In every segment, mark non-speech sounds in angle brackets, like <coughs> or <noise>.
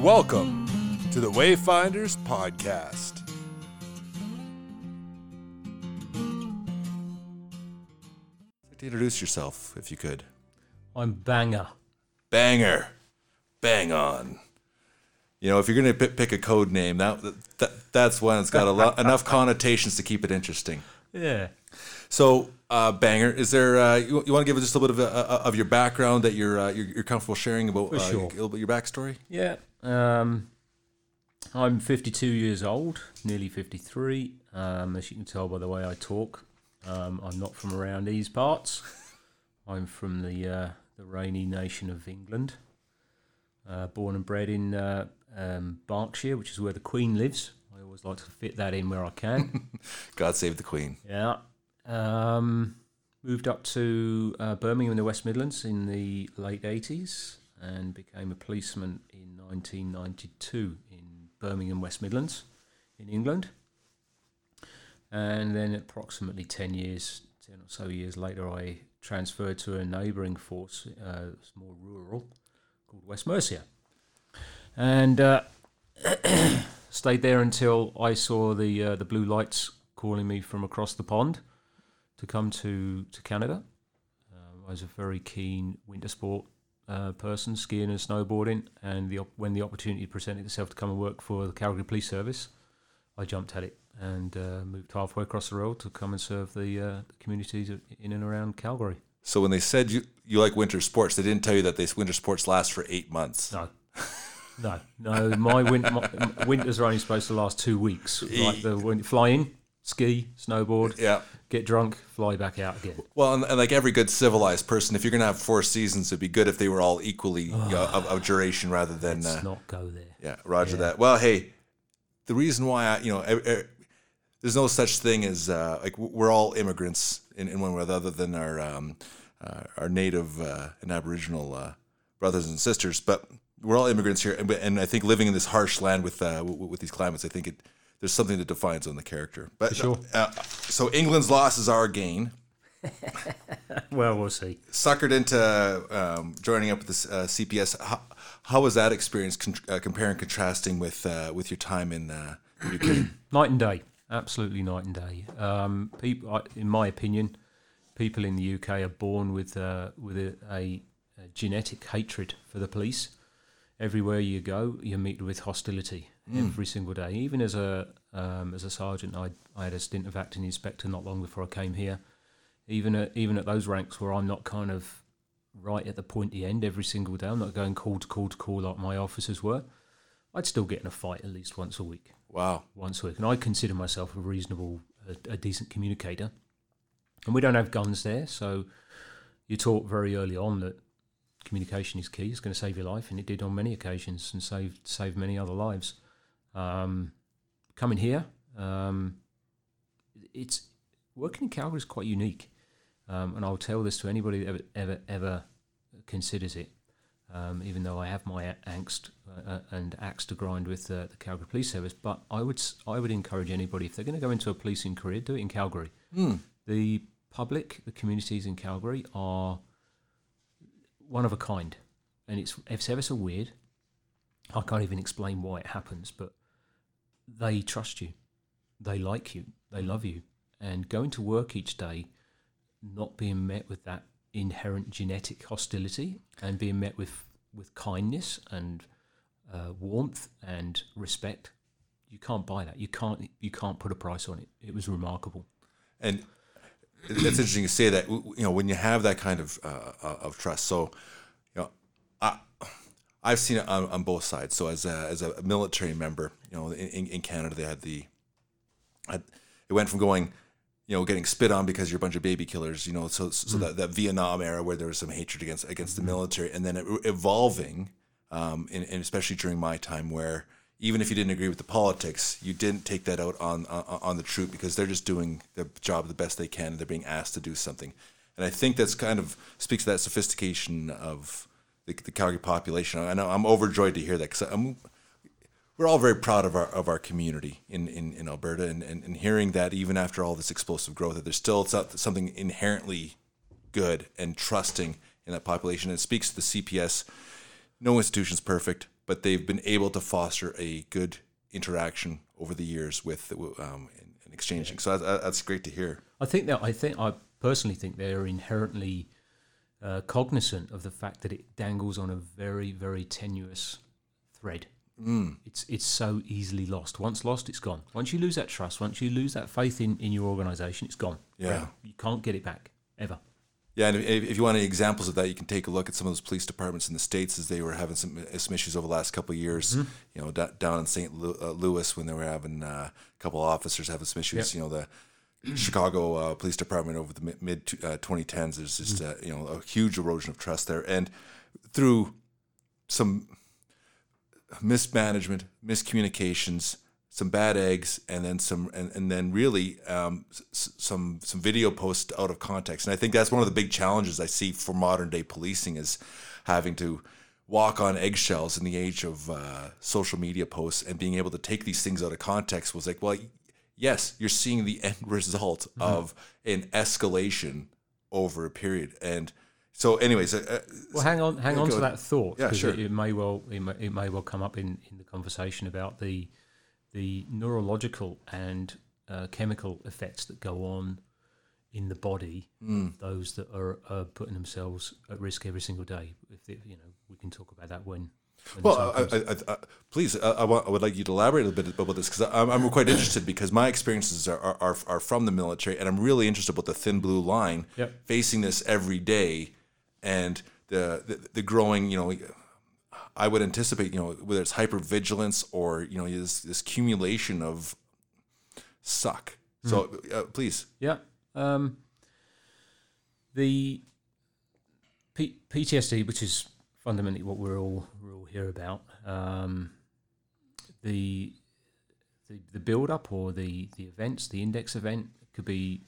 and welcome to the Wayfinders Podcast. To introduce yourself, if you could. I'm banger. Banger. Bang on. You know, if you're going to pick a code name, that, that that's one that's got a lot, <laughs> enough connotations to keep it interesting. Yeah. So, uh, banger, is there? Uh, you, you want to give us just a little bit of, uh, of your background that you're, uh, you're you're comfortable sharing about For uh, sure. bit your backstory? Yeah. Um, I'm 52 years old, nearly 53. Um, as you can tell by the way I talk, um, I'm not from around these parts. <laughs> I'm from the uh, the rainy nation of England. Uh, born and bred in uh, um, Berkshire, which is where the Queen lives. I always like to fit that in where I can. <laughs> God save the Queen. Yeah. Um, moved up to uh, Birmingham in the West Midlands in the late 80s and became a policeman in 1992 in Birmingham, West Midlands in England. And then approximately 10 years, 10 or so years later, I transferred to a neighbouring force, uh, more rural, called West Mercia. And uh, <coughs> stayed there until I saw the uh, the blue lights calling me from across the pond to come to to Canada. Um, I was a very keen winter sport uh, person, skiing and snowboarding, and the op- when the opportunity presented itself to come and work for the Calgary Police Service, I jumped at it and uh, moved halfway across the road to come and serve the, uh, the communities in and around Calgary. So when they said you you like winter sports, they didn't tell you that these winter sports last for eight months. No. No, no. My, win- my winters are only supposed to last two weeks. <laughs> Like the when fly in, ski, snowboard, Yeah. Get drunk, fly back out again. Well, and, and like every good civilized person, if you're gonna have four seasons, it'd be good if they were all equally uh, of, of duration rather than uh, not go there. yeah. Roger that. Well, hey, the reason why I you know there's no such thing as uh, like we're all immigrants in, in one way other than our um, uh, our native uh, and Aboriginal uh, brothers and sisters, but we're all immigrants here, and, and I think living in this harsh land with uh, w- with these climates, I think it there's something that defines on the character. But sure. uh, so England's loss is our gain. <laughs> Well, we'll see. suckered into um, joining up with this uh, CPS. How, how was that experience con- uh, comparing contrasting with uh, with your time in uh, the <clears throat> UK? Night and day, absolutely night and day. Um, people, in my opinion, people in the UK are born with uh, with a, a, a genetic hatred for the police. Everywhere you go, you're met with hostility every single day. Even as a um, as a sergeant, I I had a stint of acting inspector not long before I came here. Even at even at those ranks where I'm not kind of right at the pointy end every single day, I'm not going call to call to call like my officers were. I'd still get in a fight at least once a week wow. once a week, and I consider myself a reasonable, a, a decent communicator. And we don't have guns there, so you're taught very early on that communication is key. It's going to save your life, and it did on many occasions, and saved saved many other lives. Um, coming here, um, it's working in Calgary is quite unique, um, and I'll tell this to anybody that ever ever ever considers it um, even though I have my angst uh, uh, and axe to grind with uh, the Calgary Police Service. But I would I would encourage anybody if they're going to go into a policing career, do it in Calgary. The public, the communities in Calgary are one of a kind, and it's it's ever so weird. I can't even explain why it happens, but they trust you, they like you, they love you, and going to work each day, not being met with that inherent genetic hostility and being met with with kindness and uh, warmth and respect. You can't buy that. You can't. You can't put a price on it. It was remarkable. And it's interesting to say that you know when you have that kind of uh, uh, of trust. So you know, I I've seen it on, on both sides. So as a, as a military member, you know, in, in Canada they had the it went from going you know getting spit on because you're a bunch of baby killers you know so so that, that Vietnam era where there was some hatred against against the military and then it, evolving um, and, and especially during my time where even if you didn't agree with the politics you didn't take that out on on, on the troop because they're just doing their job the best they can they're being asked to do something and I think that's kind of speaks to that sophistication of the, the Calgary population I know I'm overjoyed to hear that because I'm we're all very proud of our of our community in, in, in Alberta and, and, and hearing that even after all this explosive growth that there's still something inherently good and trusting in that population. It speaks to the CPS. No institution's perfect, but they've been able to foster a good interaction over the years with um, and, and exchanging. So that, that's great to hear. I think that I think I personally think they're inherently uh, cognizant of the fact that it dangles on a very very tenuous thread. Mm. It's it's so easily lost. Once lost, it's gone. Once you lose that trust, once you lose that faith in, in your organisation, it's gone. Yeah. Forever. you can't get it back ever. Yeah, and if, if you want any examples of that, you can take a look at some of those police departments in the states as they were having some uh, some issues over the last couple of years. Mm-hmm. You know, da- down in St. Lu- uh, Louis when they were having uh, a couple of officers having some issues. Yep. You know, the Chicago uh, Police Department over the mid twenty tens. There's just Mm-hmm. uh, you know a huge erosion of trust there, and through some mismanagement, miscommunications, some bad eggs, and then some, and, and then really um, s- some some video posts out of context. And I think that's one of the big challenges I see for modern day policing is having to walk on eggshells in the age of uh, social media posts and being able to take these things out of context was like, well, yes, you're seeing the <laughs> end result of an escalation over a period. And so, anyways, uh, uh, Well, hang on, hang on to that thought. Yeah, sure. It, it may well, it may, it may well come up in, in the conversation about the the neurological and uh, chemical effects that go on in the body. Mm. Those that are, are putting themselves at risk every single day. If it, you know, we can talk about that when. when Well, I. I, I, please, want, I would like you to elaborate a bit about this because I'm, I'm quite interested because my experiences are, are, are, are from the military and I'm really interested about the thin blue line Yep. facing this every day and the, the, the growing, you know, I would anticipate, you know, whether it's hypervigilance or, you know, this, this accumulation of suck. So uh, please. Yeah. Um, the P- PTSD, which is fundamentally what we're all we're all here about, um, the the the build up or the the events, the index event could be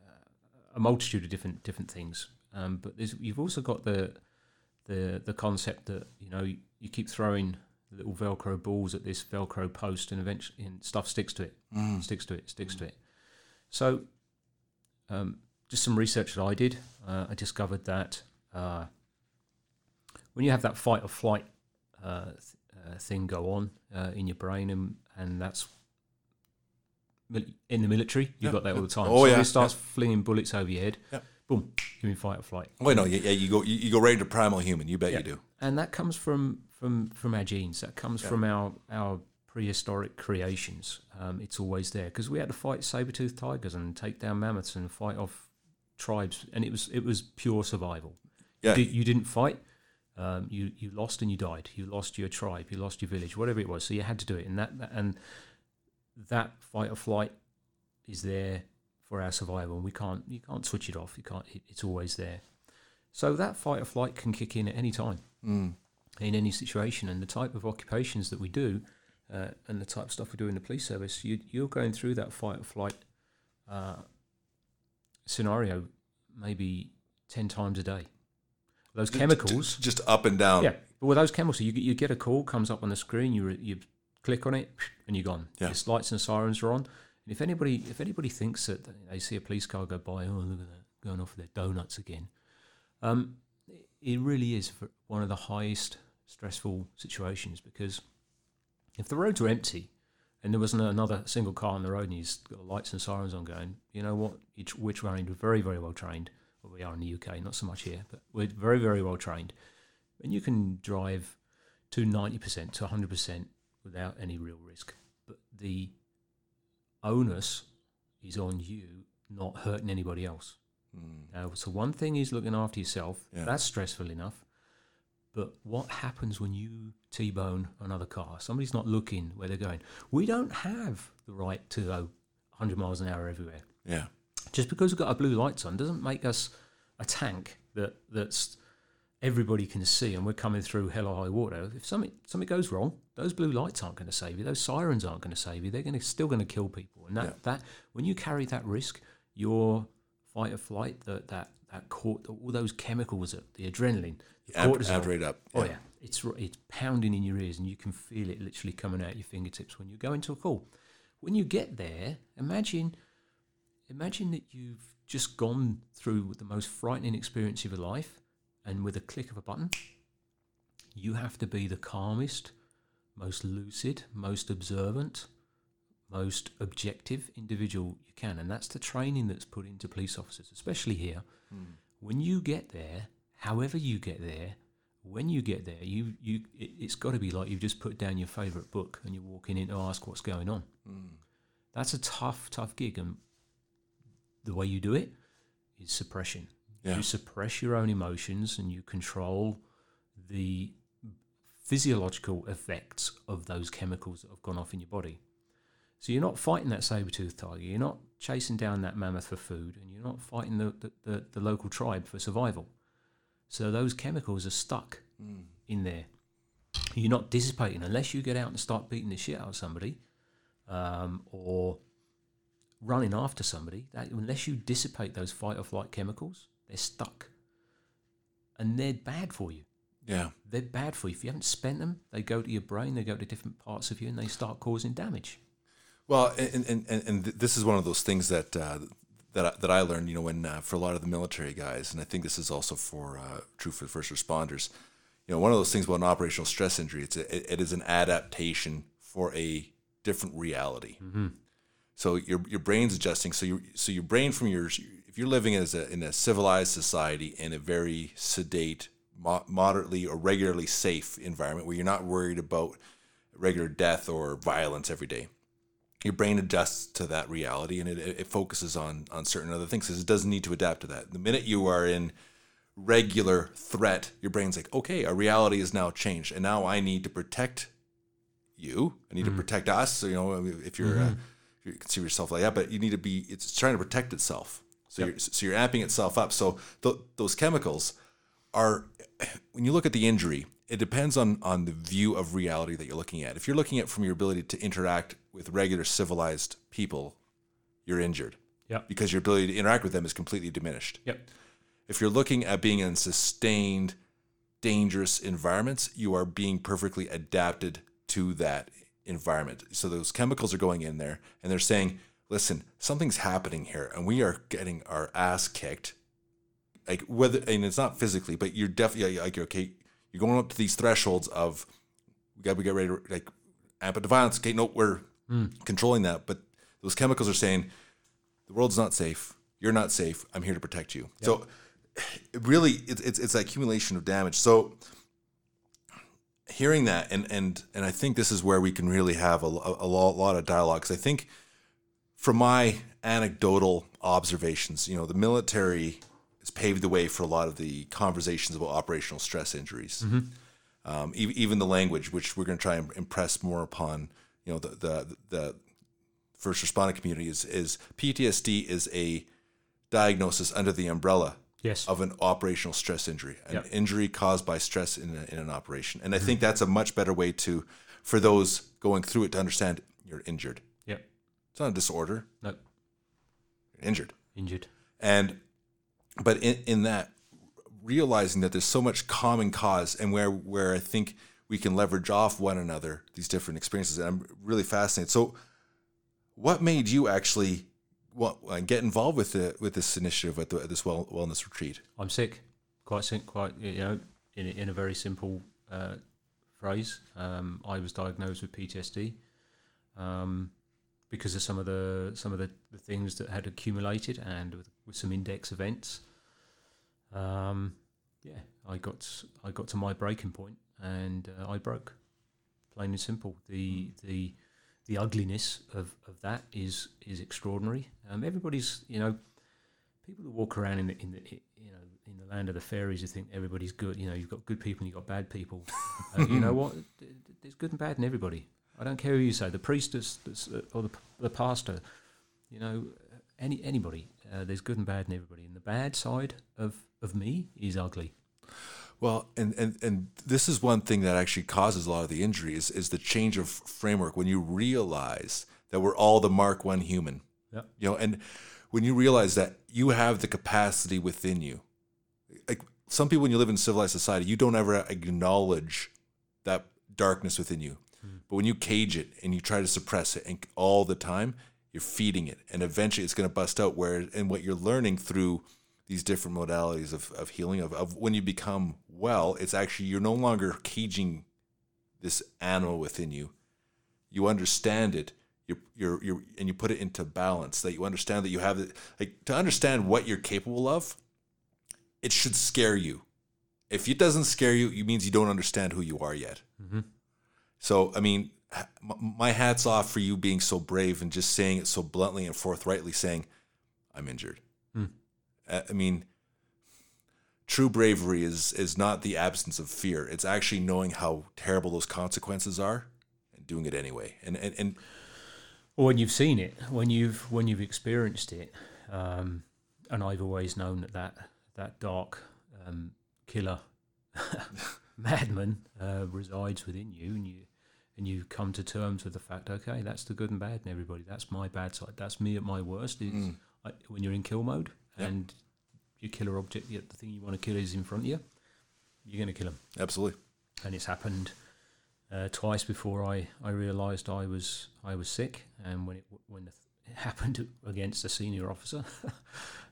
uh, a multitude of different different things. Um, but there's, you've also got the the the concept that you know you, you keep throwing little Velcro balls at this Velcro post, and eventually and stuff sticks to it, sticks to it, sticks to it. So, um, just some research that I did, uh, I discovered that uh, when you have that fight or flight uh, th- uh, thing go on uh, in your brain, and, and that's mil- in the military, you've Yeah, got that all the time. Oh, so yeah, it starts flinging bullets over your head. Yeah. Boom, you're in fight or flight. Wait, no, yeah, yeah, you go, you, go right into primal human. You bet Yeah. you do. and that comes from from from our genes. That comes from our our prehistoric creations. Um, it's always there because we had to fight saber-toothed tigers and take down mammoths and fight off tribes, and it was it was pure survival. Yeah. You, you didn't fight. Um, you you lost and you died. You lost your tribe. You lost your village. Whatever it was. So you had to do it, and that, that and that fight or flight is there for our survival. And we can't you can't switch it off. You can't. It, it's always there. So that fight or flight can kick in at any time Mm. in any situation and the type of occupations that we do uh, and the type of stuff we do in the police service, you, you're going through that fight or flight uh, scenario maybe 10 times a day. Those chemicals, <laughs> Just up and down. yeah, but with those chemicals, you, get- you get a call, comes up on the screen, you you click on it, and you're gone. Yeah. Your lights and sirens are on. And if anybody if anybody thinks that they see a police car go by, oh, look at that, going off their donuts again, um, it really is one of the highest stressful situations because if the roads are empty and there wasn't another single car on the road and you've got lights and sirens on going, you know what? We're trained, we're very, very well trained. Well, we are in the UK, not so much here, but we're very, very well trained. And you can drive to 90% to 100% without any real risk. But the onus is on you not hurting anybody else. Hmm. Now, so one thing is looking after yourself. Yeah. That's stressful enough. But what happens when you T-bone another car? Somebody's not looking where they're going. We don't have the right to go 100 miles an hour everywhere. Yeah. Just because we've got our blue lights on doesn't make us a tank that that's everybody can see and we're coming through hell or high water. If something something goes wrong, those blue lights aren't going to save you. Those sirens aren't going to save you. They're going to still going to kill people. And that, Yeah. that when you carry that risk, your fight or flight, that that that cort, all those chemicals, the adrenaline, the Amp, cortisol, amp right up. Oh yeah, it's it's pounding in your ears, and you can feel it literally coming out your fingertips when you go into a call. When you get there, imagine imagine that you've just gone through the most frightening experience of your life, and with a click of a button, you have to be the calmest, most lucid, most observant, most objective individual you can. And that's the training that's put into police officers, especially here. Hmm. When you get there, however you get there, when you get there, you, you it, it's got to be like you've just put down your favourite book and you're walking in to ask what's going on. Hmm. That's a tough, tough gig. And the way you do it is suppression. Yeah. You suppress your own emotions and you control the physiological effects of those chemicals that have gone off in your body. So you're not fighting that saber-toothed tiger. You're not chasing down that mammoth for food, and you're not fighting the, the, the, the local tribe for survival. So those chemicals are stuck in there. You're not dissipating unless you get out and start beating the shit out of somebody, um, or running after somebody. That unless you dissipate those fight or flight chemicals, they're stuck, and they're bad for you Yeah. they're bad for you. If you haven't spent them, they go to your brain, they go to different parts of you, and they start causing damage. Well, and and, and, and this is one of those things that uh, that I, that I learned, you know, when uh, for a lot of the military guys, and I think this is also for uh, true for first responders. You know, one of those things about an operational stress injury, it's a, it, it is an adaptation for a different reality. So your your brain's adjusting. So your so your brain from your if you're living as a, in a civilized society in a very sedate, mo- moderately or regularly safe environment where you're not worried about regular death or violence every day your brain adjusts to that reality and it, it focuses on on certain other things because it doesn't need to adapt to that. The minute you are in regular threat, your brain's like, okay, our reality is now changed, and now I need to protect you. I need to protect us. So, you know, if you're uh, if you consider yourself like that, but you need to be. It's trying to protect itself. So you're so you're amping itself up. So th- those chemicals are when you look at the injury, it depends on on the view of reality that you're looking at. If you're looking at from your ability to interact with regular civilized people, you're injured Yep. because your ability to interact with them is completely diminished. Yep. If you're looking at being in sustained dangerous environments, you are being perfectly adapted to that environment. So those chemicals are going in there and they're saying, "Listen, something's happening here and we are getting our ass kicked." Like whether and it's not physically, but you're definitely like okay, you're going up to these thresholds of we got to get ready to like amp it to violence. Okay, no, we're hmm. controlling that, but those chemicals are saying the world's not safe. You're not safe. I'm here to protect you. So, it really, it's it's it's accumulation of damage. So, hearing that, and and and I think this is where we can really have a, a, a lot, lot of dialogue. Because I think, from my anecdotal observations, you know, the military has paved the way for a lot of the conversations about operational stress injuries. Um, e- even the language, which we're going to try and impress more upon, you know, the the the first responder community is is PTSD is a diagnosis under the umbrella Yes. of an operational stress injury, an Yep. injury caused by stress in, a, in an operation. And I think that's a much better way to, for those going through it, to understand you're injured. It's not a disorder. No. You're injured. Injured. And, but in, in that, realizing that there's so much common cause and where, where I think we can leverage off one another, these different experiences. And I'm really fascinated. So what made you actually what, uh, get involved with the, with this initiative at, the, at this well, wellness retreat? I'm sick. Quite sick. Quite you know, in a, in a very simple uh, phrase, um, I was diagnosed with PTSD um, because of some of the some of the, the things that had accumulated and with, with some index events. Um, yeah, I got I got to my breaking point and uh, I broke. Plain and simple. The the the ugliness of, of that is is extraordinary. Um, everybody's you know people that walk around in the in the you know in the land of the fairies, you think everybody's good. You know, you've got good people and you've got bad people. <laughs> uh, you know what? There's good and bad in everybody. I don't care who you say, the priestess or the, the pastor. You know, any anybody. Uh, there's good and bad in everybody. And the bad side of of me is ugly. Well, and, and and this is one thing that actually causes a lot of the injury is, is the change of framework when you realize that we're all the Mark One human. Yeah. You know, and when you realize that you have the capacity within you, like some people when you live in civilized society, you don't ever acknowledge that darkness within you. But when you cage it and you try to suppress it and all the time, you're feeding it, and eventually it's going to bust out. Where and what you're learning through these different modalities of, of healing of, of when you become well, it's actually you're no longer caging this animal within you. You understand it. You're, you're, you're, and you put it into balance. That you understand that you have it. Like to understand what you're capable of, it should scare you. If it doesn't scare you, it means you don't understand who you are yet. Mm-hmm. So, I mean, my hat's off for you being so brave and just saying it so bluntly and forthrightly, saying, "I'm injured." Uh, I mean, true bravery is is not the absence of fear. It's actually knowing how terrible those consequences are and doing it anyway. And and, and when you've seen it, when you've when you've experienced it, um, and I've always known that that, that dark um, killer <laughs> madman uh, resides within you, and you and you come to terms with the fact, okay, that's the good and bad in everybody. That's my bad side. That's me at my worst. Is I, when you're in kill mode Yep. and your killer object, the the thing you want to kill is in front of you, you're going to kill him absolutely, and it's happened uh, twice before I, I realised I was I was sick, and when it when it <laughs> happened against a senior officer, <laughs>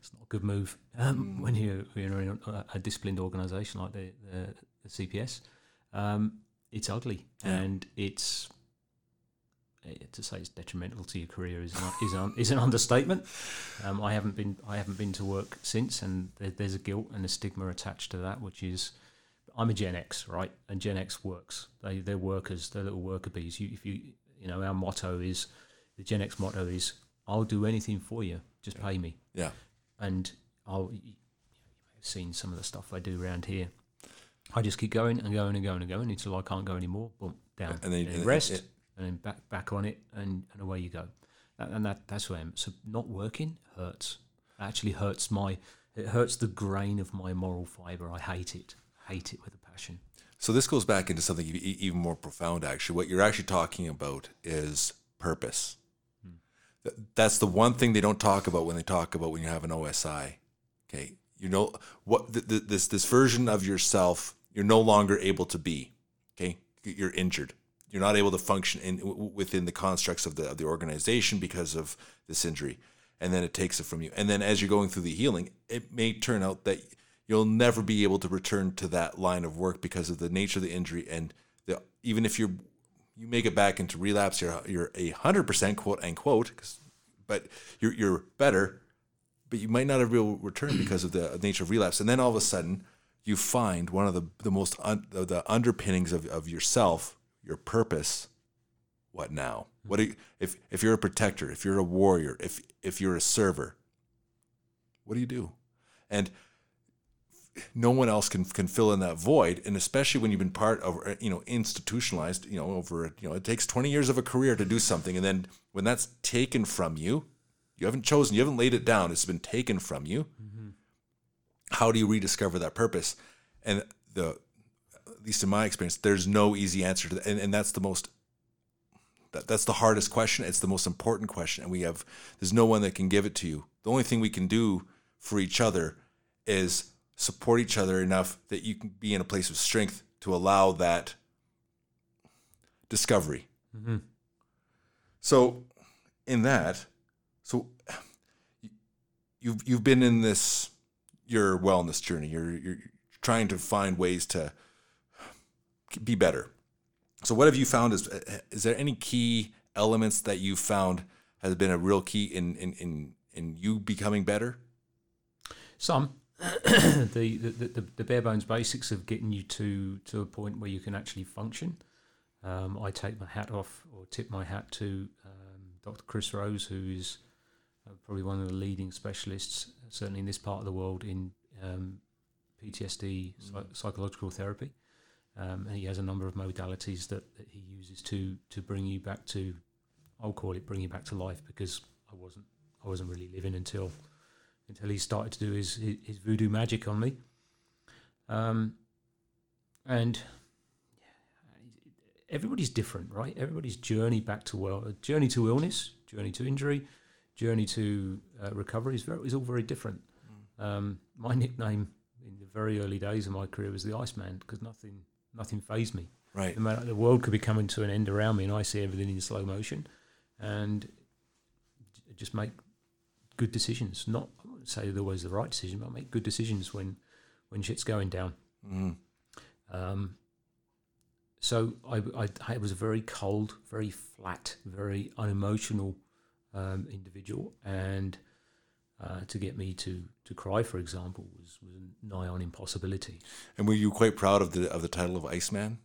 it's not a good move. Um, When you you're in a, a disciplined organisation like the, the, the CPS, um, it's ugly Yeah. and it's eh, to say it's detrimental to your career is an, is is an understatement. Um, I haven't been I haven't been to work since, and there, there's a guilt and a stigma attached to that, which is I'm a Gen X, right? And Gen X works. They they're workers. They're little worker bees. You, if you you know our motto is the Gen X motto is I'll do anything for you, just pay me. yeah, And I'll you, you may have seen some of the stuff I do around here. I just keep going and going and going and going until I can't go anymore. Boom, down. And then- then and- rest, it- and then back back on it, and, and away you go. And that that's where I'm. So not working hurts. It actually hurts my. It hurts the grain of my moral fiber. I hate it. Hate it with a passion. So this goes back into something even more profound. Actually, what you're actually talking about is purpose. Hmm. Th- That's the one thing they don't talk about when they talk about when you have an OSI. Okay, you know what th- th- this this version of yourself you're no longer able to be. Okay, you're injured. You're not able to function in within the constructs of the of the organization because of this injury, and then it takes it from you. And then as you're going through the healing, it may turn out that you'll never be able to return to that line of work because of the nature of the injury and the, even if you're you make it back into relapse you're you're a hundred percent quote unquote but you're you're better but you might not have real return because of the nature of relapse and then all of a sudden you find one of the the most un, the the underpinnings of, of yourself your purpose what now? What you, if if you're a protector if you're a warrior if if you're a server what do you do? And no one else can can fill in that void and especially when you've been part of uh, you know institutionalized you know over you know it takes 20 years of a career to do something and then when that's taken from you you haven't chosen you haven't laid it down it's been taken from you how do you rediscover that purpose? And the at least in my experience there's no easy answer to that. And, and that's the most that, that's the hardest question. It's the most important question. And we have there's no one that can give it to you. The only thing we can do for each other is support each other enough that you can be in a place of strength to allow that discovery. Mm-hmm. So, in that, so you've you've been in this your wellness journey. You're you're trying to find ways to be better. So, what have you found? Is is there any key elements that you found has been a real key in in in, in you becoming better? Some <clears throat> the, the, the the bare bones basics of getting you to to a point where you can actually function. Um, I take my hat off or tip my hat to um, Dr. Chris Rose, who is probably one of the leading specialists, certainly in this part of the world, in um, PTSD psy- psychological therapy. Um, and he has a number of modalities that, that he uses to to bring you back to, I'll call it bring you back to life because I wasn't I wasn't really living until until he started to do his his, his voodoo magic on me. Um, and everybody's different, right? Everybody's journey back to well, journey to illness, journey to injury, journey to uh, recovery is very is all very different. Um, my nickname in the very early days of my career was the Iceman because nothing nothing phased me. Right. No the world could be coming to an end around me, and I see everything in slow motion, and just make good decisions. Not I wouldn't say they're always the right decision, but make good decisions when when shit's going down. Mm. Um, so I, I, I was a very cold, very flat, very unemotional um, individual, and uh, to get me to, to cry, for example, was, was nigh on impossibility. And were you quite proud of the of the title of Iceman?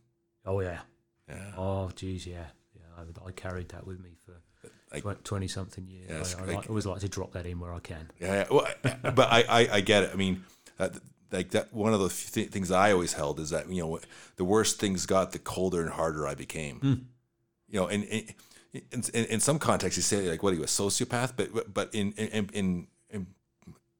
Oh yeah, Yeah. oh geez, yeah, yeah. I, I carried that with me for twenty something years. It's I, I like- like, always like to drop that in where I can. Yeah, yeah. Well, but I, I, I get it. I mean, uh, like that. One of the th- things I always held is that you know, the worse things got, the colder and harder I became. You know, and, and in, in, in some contexts, you say like, "What are you, a sociopath?" But but in in in in,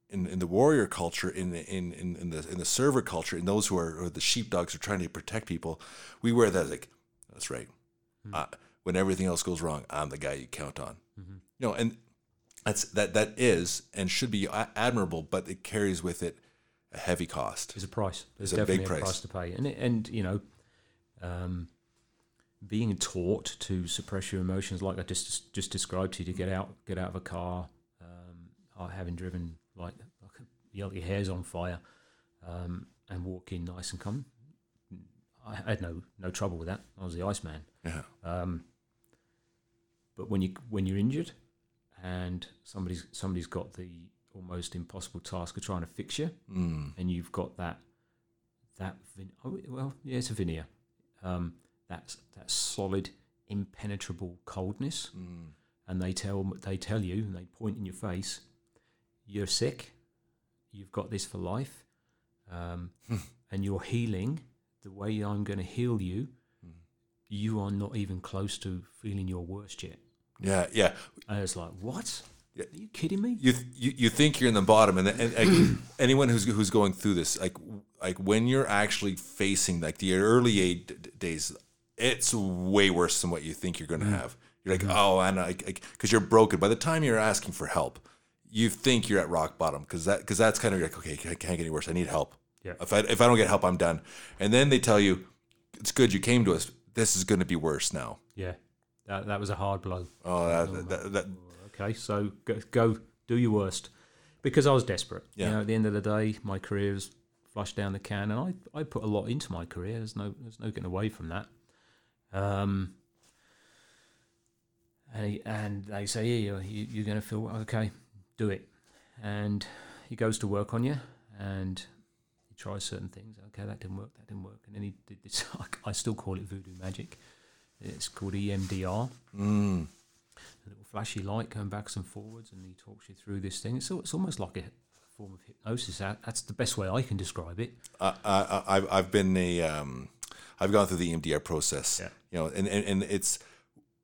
in, in the warrior culture, in in in, in the in the server culture, in those who are or the sheepdogs who are trying to protect people, we wear that like, that's right. Uh, when everything else goes wrong, I'm the guy you count on. You know, and that's that that is and should be a- admirable, but it carries with it a heavy cost. There's a price. There's There's a big definitely a price. price to pay, and and you know, um, being taught to suppress your emotions, like I just just described to you, to get out get out of a car, um, having driven like, like your your hair's on fire, um, and walk in nice and calm. I had no no trouble with that. I was the Iceman. Yeah, Um, but when you when you're injured, and somebody's somebody's got the almost impossible task of trying to fix you, mm. and you've got that that vin- oh, well yeah it's a veneer um, that's that solid impenetrable coldness. Mm. and they tell they tell you and they point in your face you're sick. You've got this for life. Um, <laughs> and you're healing. The way I'm going to heal you you are not even close to feeling your worst yet. Yeah, yeah. and it's like what? Are you kidding me? You, th- you you think you're in the bottom, and, and, and <clears throat> anyone who's who's going through this, like like when you're actually facing like the early aid days, it's way worse than what you think you're going to mm. have. You're like, mm-hmm. oh, and I because you're broken. By the time you're asking for help, you think you're at rock bottom because that because that's kind of like, okay, I can't get any worse. I need help. Yeah. If I if I don't get help, I'm done. And then they tell you, it's good you came to us. This is going to be worse now. yeah that, that was a hard blow Oh, that, that, that, Okay, so go, go do your worst, because I was desperate. Yeah. You know, at the end of the day, my career was flushed down the can, and I, I put a lot into my career. There's no there's no getting away from that. Um, and he, and they say, yeah, you're, you, you're going to feel okay, do it, and he goes to work on you, and he tries certain things. Okay, that didn't work, that didn't work, and then he did this. <laughs> I still call it voodoo magic. It's called EMDR mm, a little flashy light going backwards and forwards, and he talks you through this thing. It's, it's almost like a form of hypnosis. That, that's the best way I can describe it. I, I, I've I've been the. um, I've gone through the EMDR process. Yeah. You know, and, and, and it's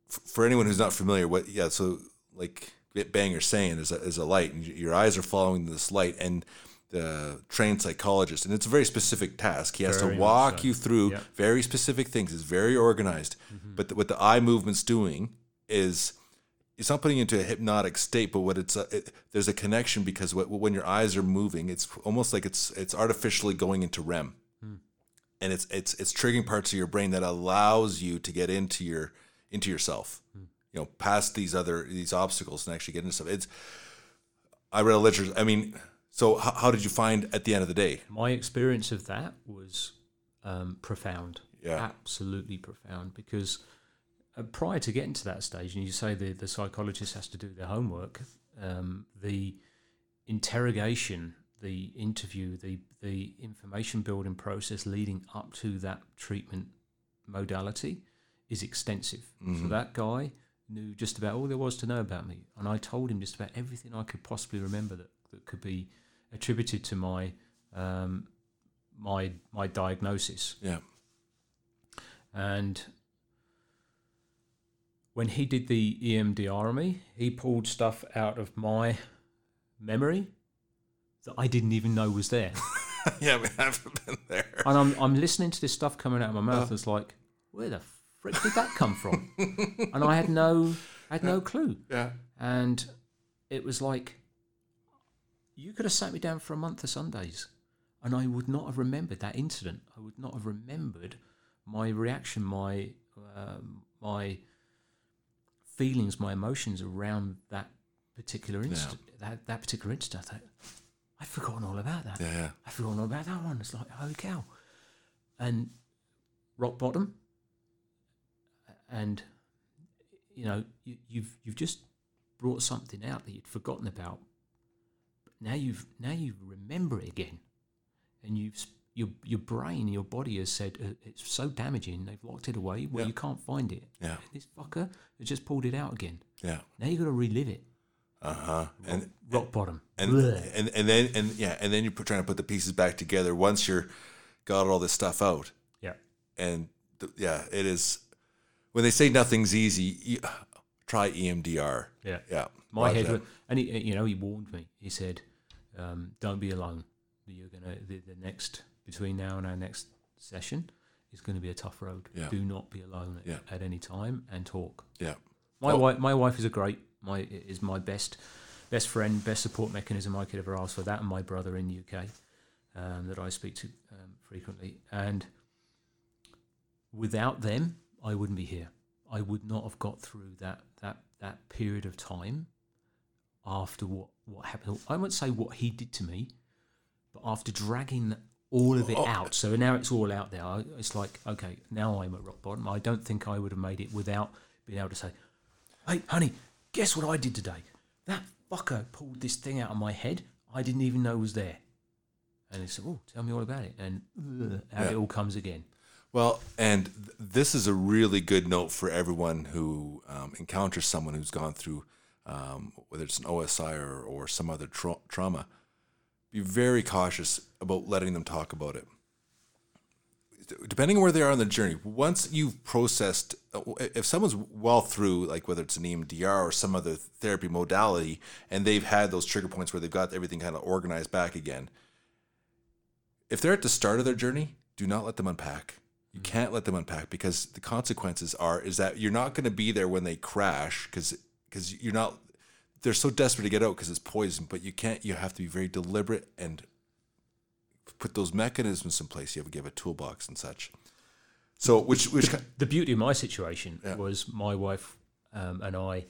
for anyone who's not familiar. What yeah, so like Banger's saying is a, is a light, and your eyes are following this light, and the trained psychologist, and it's a very specific task. He has Very to walk so. you through Yeah. very specific things. It's very organized, but the, what the eye movement's doing is it's not putting you into a hypnotic state, but what it's uh, it, there's a connection because what, when your eyes are moving, it's almost like it's it's artificially going into REM, and it's it's it's triggering parts of your brain that allows you to get into your into yourself, you know, past these other these obstacles and actually get into stuff. It's I read a literature. I mean, so how, how did you find at the end of the day? My experience of that was um, profound. Yeah. Absolutely profound. Because uh, prior to getting to that stage, and you say the, the psychologist has to do their homework, um, the interrogation, the interview, the, the information building process leading up to that treatment modality is extensive. So that guy knew just about all there was to know about me, and I told him just about everything I could possibly remember that, that could be attributed to my um, my my diagnosis. Yeah, And when he did the EMDR on me, he pulled stuff out of my memory that I didn't even know was there. <laughs> yeah, we haven't been there. and I'm I'm listening to this stuff coming out of my mouth. It's like, where the frick did that come from? <laughs> and I had no I had no clue. Yeah, And it was like, you could have sat me down for a month of Sundays, and I would not have remembered that incident. I would not have remembered my reaction, my um, my feelings, my emotions around that particular incident. That that particular incident. I thought, I'd forgotten all about that. yeah, yeah. I've forgotten all about that one. It's like, holy cow. and rock bottom, and you know you, you've you've just brought something out that you'd forgotten about. But now you've now you remember it again, and you've your your brain, your body has said uh, it's so damaging. They've locked it away where Yeah. you can't find it. Yeah. And this fucker has just pulled it out again. Yeah. Now you've got to relive it. Uh huh. And Rock bottom. and and and then and yeah, and then you're trying to put the pieces back together once you're got all this stuff out. yeah. And th- yeah, it is. When they say nothing's easy, you, try EMDR. Yeah. Yeah. My head, wa- and he, you know, he warned me. He said, um, "Don't be alone. You're gonna the, the next between now and our next session is going to be a tough road. Yeah. Do not be alone at, Yeah. at any time and talk. Yeah. My Oh. wife, my wife is a great, my is my best, best friend, best support mechanism I could ever ask for. That and my brother in the UK, um, that I speak to um, frequently. And without them, I wouldn't be here. I would not have got through that that that period of time after what what happened. I won't say what he did to me, but after dragging all of it Oh. out. So now it's all out there. It's like okay, now I'm at rock bottom. I don't think I would have made it without being able to say, "Hey, honey, guess what I did today? That fucker pulled this thing out of my head. I didn't even know was there." And he said, "Oh, tell me all about it." And ugh, out Yeah. it all comes again. Well, and th- this is a really good note for everyone who um, encounters someone who's gone through, um, whether it's an OSI or, or some other tra- trauma. Be very cautious about letting them talk about it. Depending on where they are on the journey, once you've processed, if someone's well through, like whether it's an EMDR or some other therapy modality, and they've had those trigger points where they've got everything kind of organized back again, if they're at the start of their journey, do not let them unpack. You mm-hmm. can't let them unpack because the consequences are is that you're not going to be there when they crash because because you're not. They're so desperate to get out because it's poison, but you can't. You have to be very deliberate and put those mechanisms in place. You have to give a toolbox and such. So which which ki- the beauty of my situation Yeah. was my wife um, and I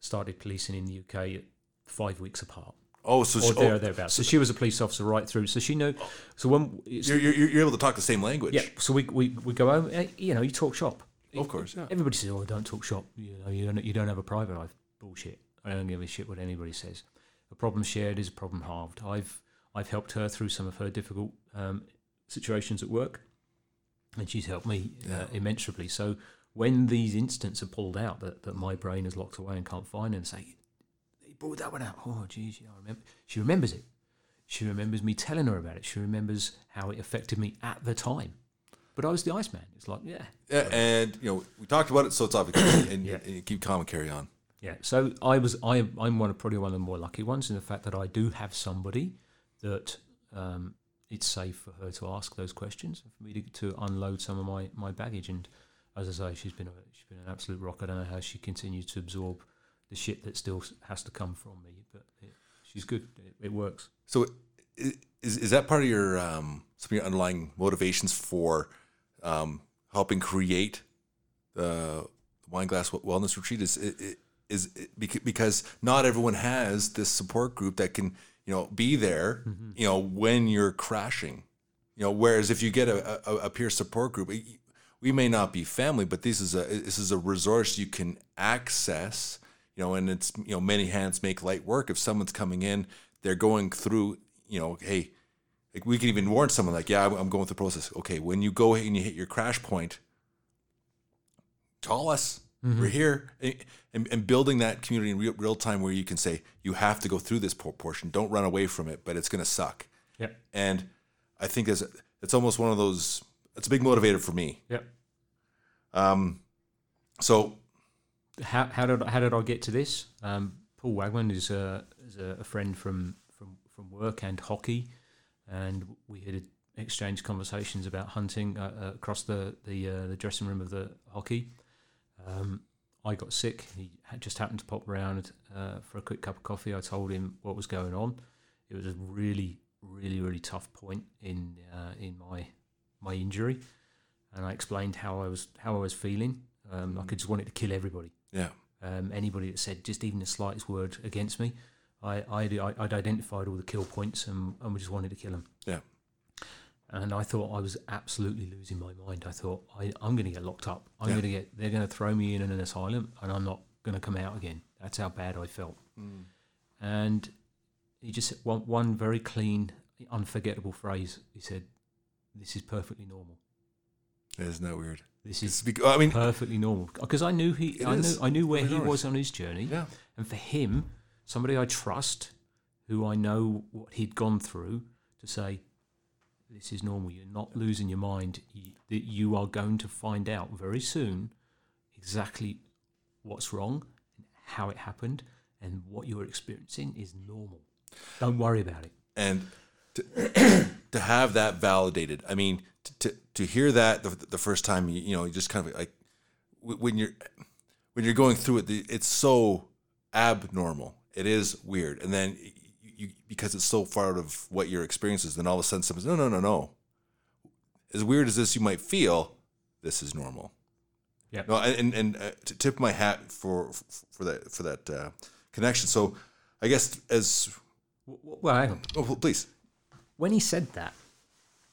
started policing in the UK five weeks apart, oh so she, there oh, thereabouts. So she was a police officer right through. So she knew. So when you're, you're you're able to talk the same language. yeah, so we, we we go home. eh, You know, you talk shop. Of course, yeah. Everybody says, "Oh, don't talk shop." You know, you don't you don't have a private life. Bullshit. I don't give a shit what anybody says. A problem shared is a problem halved. I've I've helped her through some of her difficult um, situations at work, and she's helped me uh, immeasurably. So when these instances are pulled out that, that my brain is locked away and can't find, and say, "He pulled that one out." Oh, geez, yeah, I remember. She remembers it. She remembers me telling her about it. She remembers how it affected me at the time. But I was the Iceman. It's like, yeah, Yeah, and you know we talked about it, so it's obvious, and, Yeah. and you keep calm and carry on. Yeah, so I was I I'm one of probably one of the more lucky ones in the fact that I do have somebody that um, it's safe for her to ask those questions and for me to, to unload some of my, my baggage. And as I say, she's been a, she's been an absolute rock. I don't know how she continues to absorb the shit that still has to come from me, but it, she's good. It, it works. So, is is that part of your um, some of your underlying motivations for um, helping create the wine glass wellness retreat? Is is, is it, because not everyone has this support group that can you know be there mm-hmm. you know when you're crashing. You know, whereas if you get a, a, a peer support group, we may not be family, but this is a this is a resource you can access. You know, and it's you know many hands make light work. If someone's coming in, they're going through. You know, hey, like we can even warn someone like, yeah, I'm, I'm going through the process. Okay, when you go and you hit your crash point, call us. We're here, and, and, and building that community in real, real time where you can say you have to go through this portion. Don't run away from it, but it's going to suck. Yep. And I think there's it's almost one of those. It's a big motivator for me. Yep. Um, so how, how did how did I get to this? Um, Paul Wagman is a is a, a friend from, from from work and hockey, and we had exchanged conversations about hunting uh, uh, across the the uh, the dressing room of the hockey. Um, I got sick. He just happened to pop around uh, for a quick cup of coffee. I told him what was going on. It was a really, really, really tough point in uh, in my my injury, and I explained how I was how I was feeling. Um, like I just wanted to kill everybody. yeah, Um, anybody that said just even the slightest word against me, I, I'd, I'd identified all the kill points and, and we just wanted to kill them. And I thought I was absolutely losing my mind. I thought I, I'm going to get locked up. I'm Yeah. going to get. They're going to throw me in an asylum, and I'm not going to come out again. That's how bad I felt. Mm. And he just one one very clean, unforgettable phrase. He said, "This is perfectly normal. Isn't that weird? This is bec- I mean, perfectly normal." Because I knew he, I is. knew, I knew where he was on his journey. yeah, And for him, somebody I trust, who I know what he'd gone through, to say, this is normal. You're not losing your mind. You, that you are going to find out very soon exactly what's wrong, and how it happened, and what you're experiencing is normal. Don't worry about it. and to, <clears throat> to have that validated. I mean, to to, hear that the, the first time, you, you know, you just kind of like when you're when you're going through it, it's so abnormal. It is weird, and then you, because it's so far out of what your experience is, then all of a sudden someone says, "No, no, no, no." As weird as this you might feel, this is normal. Yeah. No, and and uh, to tip my hat for for that for that uh, connection. So, I guess as Well, hang on. oh, please. when he said that,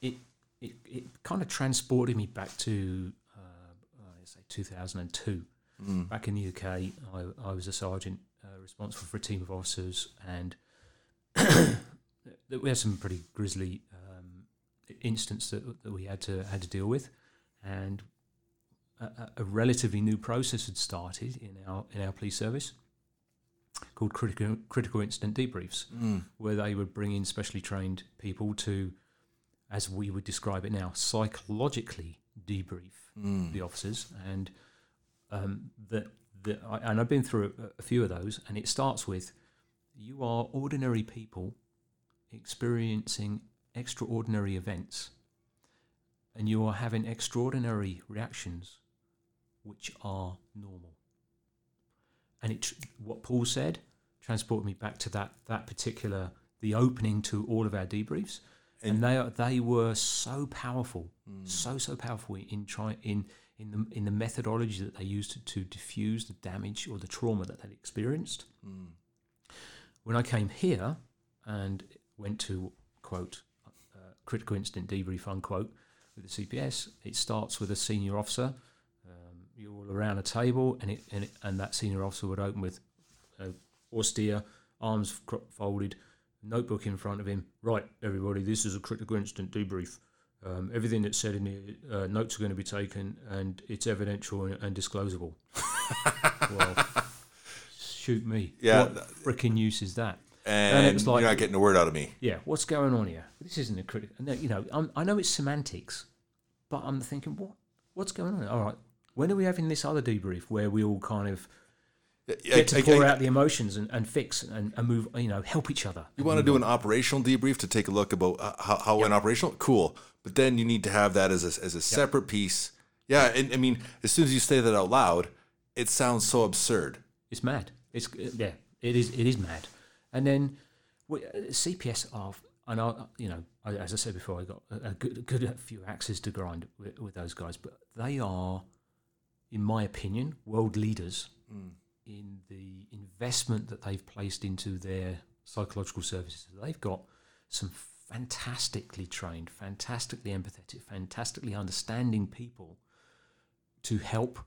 it it, it kind of transported me back to uh, uh, say 2002. Back in the UK, I, I was a sergeant uh, responsible for a team of officers, and <coughs> we had some pretty grisly um, incidents that, that we had to had to deal with, and a, a- relatively new process had started in our in our police service called critical critical incident debriefs where they would bring in specially trained people to, as we would describe it now, psychologically debrief the officers. And um, I, and I've been through a, a few of those, and it starts with you are ordinary people experiencing extraordinary events, and you are having extraordinary reactions which are normal. And it what Paul said transported me back to that that particular the opening to all of our debriefs, and, they are, they were so powerful, hmm. so so powerful in try in in the in the methodology that they used to, to diffuse the damage or the trauma that they'd experienced. Hmm. When I came here and went to quote uh, critical incident debrief unquote with the CPS, it starts with a senior officer um, you're all around a table, and it, and, it, and that senior officer would open with uh, austere, arms folded, notebook in front of him. Right, everybody, this is a critical incident debrief. Um, everything that's said in the uh, notes are going to be taken, and it's evidential and, and disclosable. <laughs> well, shoot me. Yeah, What freaking use is that? And, it was like- you're not getting a word out of me. Yeah, what's going on here? This isn't a critical. You know, I'm, I know it's semantics, but I'm thinking, what what's going on? All right, when are we having this other debrief where we all kind of get to pour out the emotions and, and fix and, and move, you know, help each other? You want to do an operational debrief to take a look about uh, how, how an operational? Cool. But then you need to have that as a, as a separate piece. Yeah. And I mean, as soon as you say that out loud, it sounds so absurd. It's mad. It's yeah, it is. It is mad. And then we, uh, CPS are, and I, you know, I, as I said before, I got a, good, a good few axes to grind with, with those guys, but they are, in my opinion, world leaders in the investment that they've placed into their psychological services. They've got some fantastically trained, fantastically empathetic, fantastically understanding people to help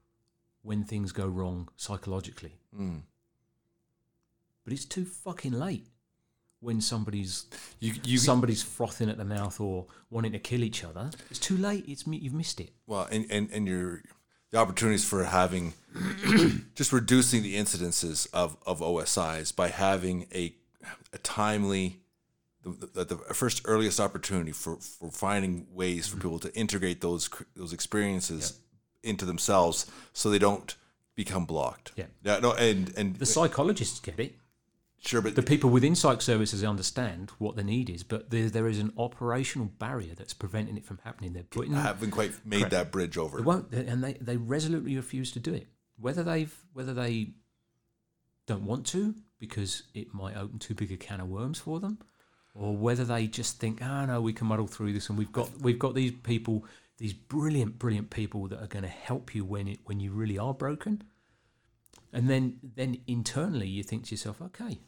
when things go wrong psychologically. Mm. But it's too fucking late when somebody's You, you somebody's frothing at the mouth or wanting to kill each other. It's too late. It's you've missed it. well, and, and, and your the opportunities for having <coughs> just reducing the incidences of, of OSIs by having a, a timely the, the, the first earliest opportunity for, for finding ways for people to integrate those those experiences into themselves so they don't become blocked. Yeah. Yeah. No. And and The psychologists get it. Sure, but The people within psych services understand what the need is, but there, there is an operational barrier that's preventing it from happening. They're putting I haven't quite made Correct. that bridge over. They won't, and they, they resolutely refuse to do it. Whether they've whether they don't want to because it might open too big a can of worms for them, or whether they just think, oh no, we can muddle through this, and we've got we've got these people, these brilliant, brilliant people that are going to help you when it when you really are broken. And then then internally you think to yourself, okay,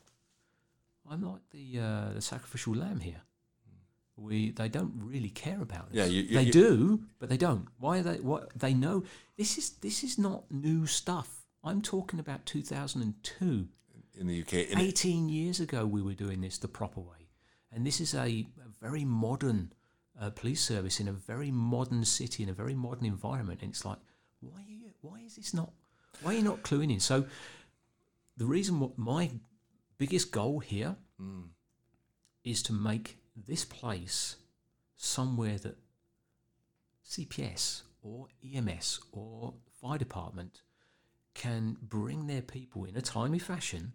I'm like the uh, the sacrificial lamb here. we they don't really care about us. Yeah, you- you- they you- do, but they don't. Why are they? What they know? This is this is not new stuff. I'm talking about 2002. in the UK. And 18 years ago, we were doing this the proper way. And this is a, a very modern uh, police service in a very modern city, in a very modern environment. And it's like, why, are you, why is this not, why are you not cluing in? So, the reason what my biggest goal here mm. is to make this place somewhere that CPS or EMS or fire department can bring their people in a timely fashion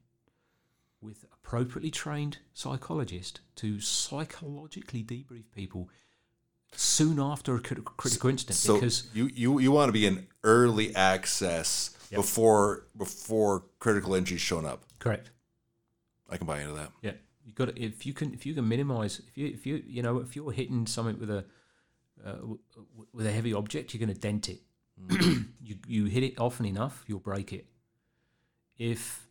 with appropriately trained psychologist to psychologically debrief people soon after a critical incident so because you, you you want to be in early access Yep. before before critical injuries shown up. correct I can buy into that. yeah. You got to, if you can if you can minimize if you if you you know if you're hitting something with a uh, w- w- with a heavy object you're going to dent it. <clears throat> You you hit it often enough you'll break it. If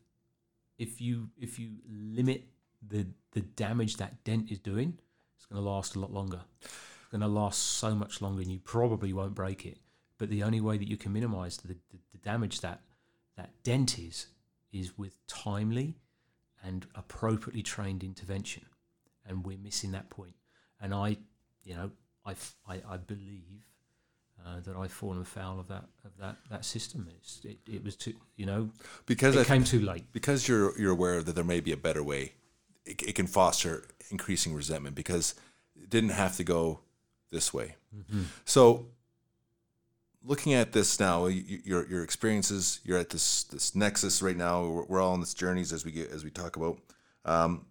if you if you limit the the damage that dent is doing it's going to last a lot longer. It's going to last so much longer and you probably won't break it. But the only way that you can minimize the, the, the damage that that dent is is with timely and appropriately trained intervention and we're missing that point. and i you know I I believe uh, that I've fallen foul of that of that that system. It's, it, it was too, you know, Because I it came too late. because you're you're aware that there may be a better way, it, it can foster increasing resentment because it didn't have to go this way. So, looking at this now, your your experiences, you're at this this nexus right now. We're, we're all on this journeys as we get as we talk about. Um,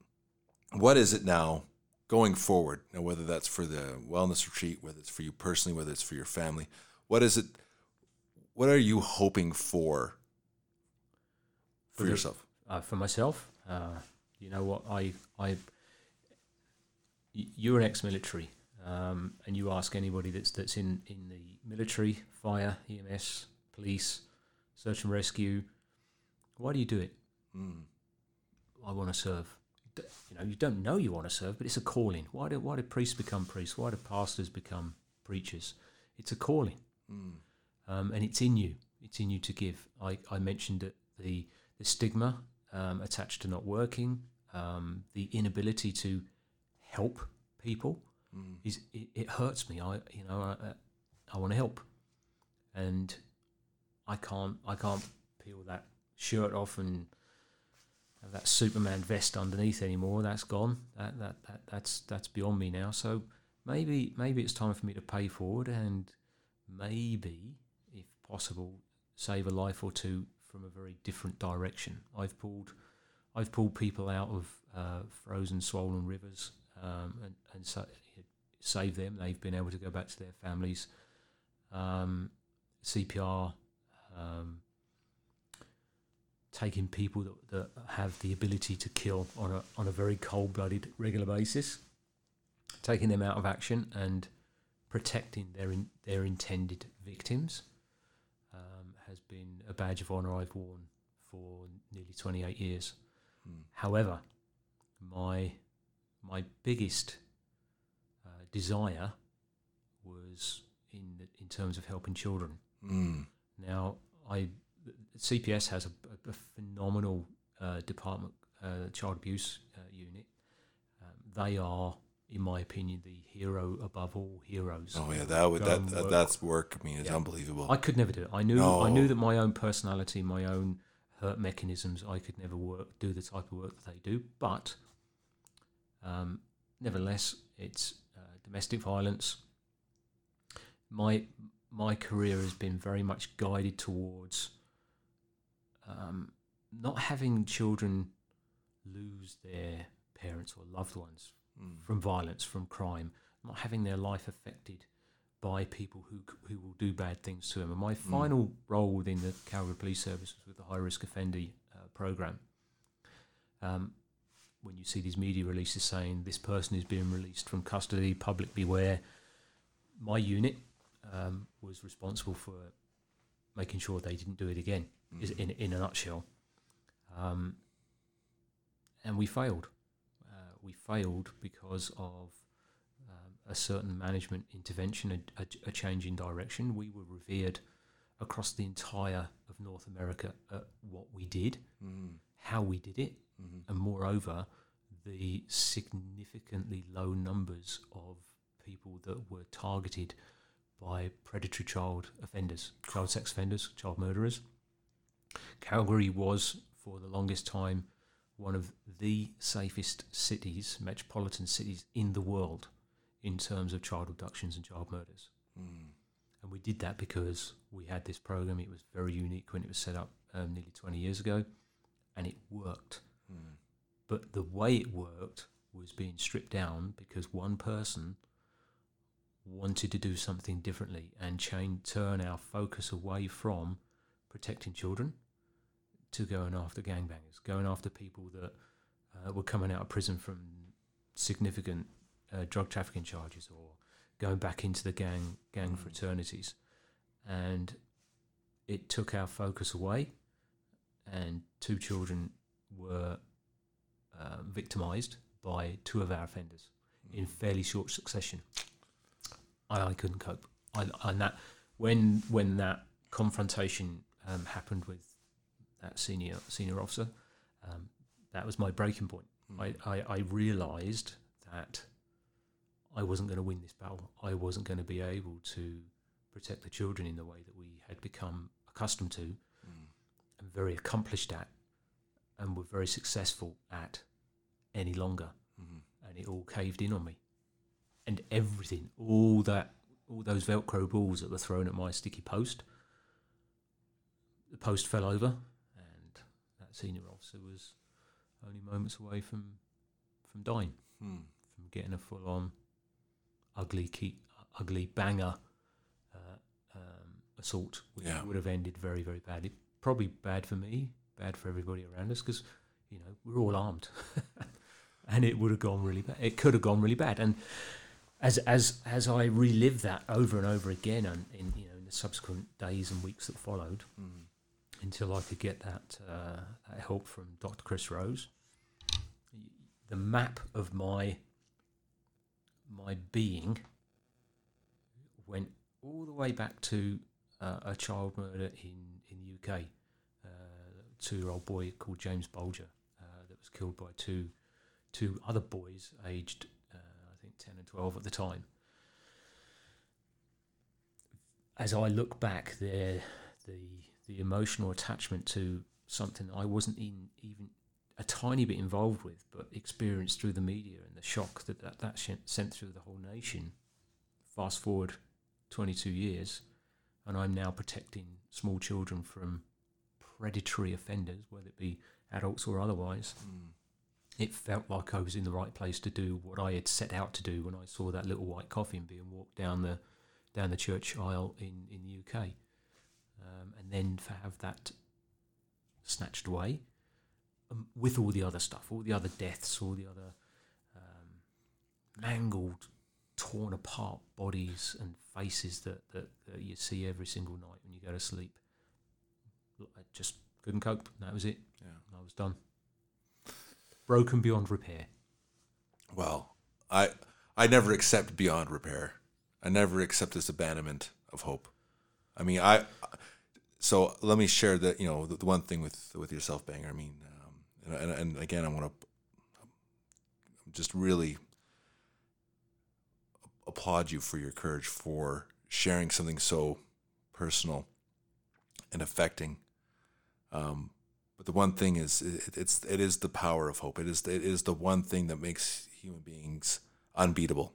what is it now going forward? Now, whether that's for the wellness retreat, whether it's for you personally, whether it's for your family, what is it? What are you hoping for for the- yourself? Uh, for myself, uh, you know what I I. you're an ex-military, um, and you ask anybody that's that's in in the military, fire, EMS, police, search and rescue, why do you do it? Mm. I want to serve. You know, you don't know you want to serve, but it's a calling. Why do why do priests become priests? Why do pastors become preachers? It's a calling, Mm. um, and it's in you. It's in you to give. I, I mentioned that the the stigma um, attached to not working, um, the inability to help people Mm. is it, it hurts me. I you know I, I want to help, and I can't I can't peel that shirt off and have that Superman vest underneath anymore. That's gone. That, that that that's that's beyond me now. So maybe maybe it's time for me to pay forward and maybe, if possible, save a life or two from a very different direction. I've pulled I've pulled people out of uh, frozen, swollen rivers um, and and so, save them. They've been able to go back to their families. Um, CPR. Um, taking people that, that have the ability to kill on a on a very cold blooded regular basis, taking them out of action and protecting their in, their intended victims um, has been a badge of honour I've worn for nearly twenty eight years. Mm. However, my my biggest desire was in in terms of helping children. Mm. Now, I CPS has a, a, phenomenal uh, department, uh, child abuse uh, unit. Um, they are, in my opinion, the hero above all heroes. Oh yeah, that would that, that work. that's work. I mean, it's Yeah. unbelievable. I could never do it. I knew I knew that my own personality, my own hurt mechanisms, I could never work do the type of work that they do. But um, nevertheless, it's domestic violence. My my career has been very much guided towards um, not having children lose their parents or loved ones Mm. from violence, from crime, not having their life affected by people who who will do bad things to them. And my final role within the Calgary Police Service was with the High Risk Offender uh, Program. Um, when you see these media releases saying this person is being released from custody, public beware, my unit um, was responsible for making sure they didn't do it again. Is in in a nutshell. Um, and we failed. Uh, we failed because of a certain management intervention, a, a, a change in direction. We were revered across the entire of North America at what we did, Mm. How we did it, Mhm. and moreover, the significantly low numbers of people that were targeted by predatory child offenders, child sex offenders, child murderers. Calgary was, for the longest time, one of the safest cities, metropolitan cities in the world in terms of child abductions and child murders. Mm. And we did that because we had this program. It was very unique when it was set up um, nearly 20 years ago, and it worked. Mm. But the way it worked was being stripped down because one person wanted to do something differently and change, turn our focus away from protecting children to going after gangbangers, going after people that uh, were coming out of prison from significant uh, drug trafficking charges or going back into the gang gang Mm. fraternities, and it took our focus away, and two children were uh, victimised by two of our offenders in fairly short succession. I, I couldn't cope. I, and that when when that confrontation um, happened with that senior senior officer, um, that was my breaking point. Mm. I, I, I realised that I wasn't going to win this battle. I wasn't going to be able to protect the children in the way that we had become accustomed to Mm. And very accomplished at, and were very successful at any longer. Mhm. And it all caved in on me. And everything, all that, all those Velcro balls that were thrown at my sticky post, the post fell over, and that senior officer was only moments away from from dying, Mm. from getting a full on ugly, key, ugly banger uh, um, assault, which Yeah. would have ended very, very badly. Probably bad for me, bad for everybody around us, because you know we're all armed, <laughs> and it would have gone really bad. It could have gone really bad, and as as as I relived that over and over again, and in you know in the subsequent days and weeks that followed, Mm. until I could get that, uh, that help from Dr. Chris Rose. The map of my my being went all the way back to uh, a child murder in UK. Uh, a two-year-old boy called James Bulger uh, that was killed by two two other boys aged uh, I think ten and twelve at the time. As I look back, there the the emotional attachment to something I wasn't in, even a tiny bit involved with, but experienced through the media and the shock that that, that sent through the whole nation. Fast forward 22 years, and I'm now protecting small children from predatory offenders, whether it be adults or otherwise. Mm. It felt like I was in the right place to do what I had set out to do when I saw that little white coffin being walked down the down the church aisle in, in the UK um, and then to have that snatched away um, with all the other stuff, all the other deaths, all the other um, mangled, torn apart bodies and faces that, that, that you see every single night when you go to sleep. I just couldn't cope. That was it. Yeah. I was done. Broken beyond repair. Well, I I never accept beyond repair. I never accept this abandonment of hope. I mean, I. So let me share that you know the, the one thing with with yourself, banger. I mean, um, and, and and again, I want to just really applaud you for your courage for sharing something so personal and affecting. Um, but the one thing is, it, it's it is the power of hope. It is it is the one thing that makes human beings unbeatable.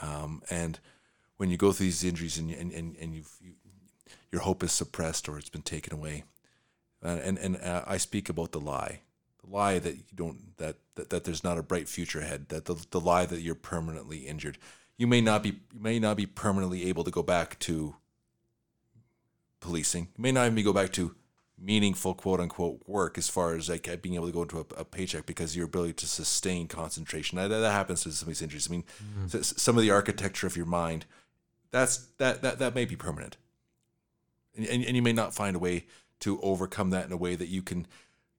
Um, and when you go through these injuries and and and, and you've, you your hope is suppressed or it's been taken away, and and, and uh, I speak about the lie, lie that you don't that, that that there's not a bright future ahead. That the the lie that you're permanently injured. You may not be you may not be permanently able to go back to policing. You may not even go back to meaningful quote unquote work as far as like being able to go into a, a paycheck because your ability to sustain concentration that, that happens to some of these injuries. I mean, mm. s- some of the architecture of your mind that's that that that may be permanent, and, and and you may not find a way to overcome that in a way that you can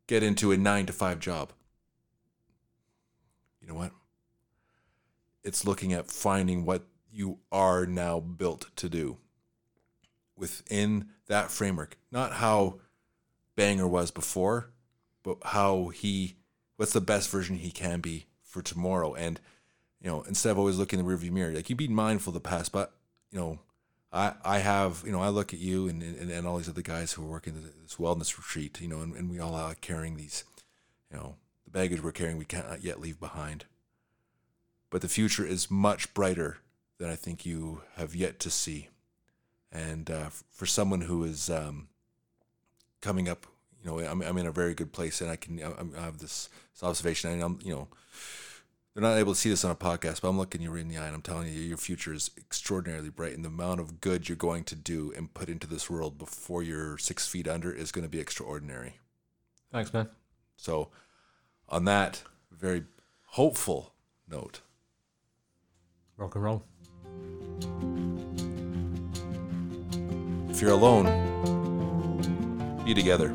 get into a nine to five job. You know what? it's looking at finding what you are now built to do within that framework. Not how Banger was before, but how he, what's the best version he can be for tomorrow. And, you know, instead of always looking in the rearview mirror, like you be mindful of the past, but, you know, I, I have, you know, I look at you and, and, and all these other guys who are working this wellness retreat, you know, and, and we all are carrying these, you know, the baggage we're carrying, we can't yet leave behind. But the future is much brighter than I think you have yet to see. And uh, for someone who is um, coming up, you know, I'm, I'm in a very good place, and I can I'm, I have this, this observation, and I'm, you know, they're not able to see this on a podcast, but I'm looking you in the eye, and I'm telling you, your future is extraordinarily bright, and the amount of good you're going to do and put into this world before you're six feet under is going to be extraordinary. Thanks, man. So, on that very hopeful note, Rock and roll. if you're alone, be together.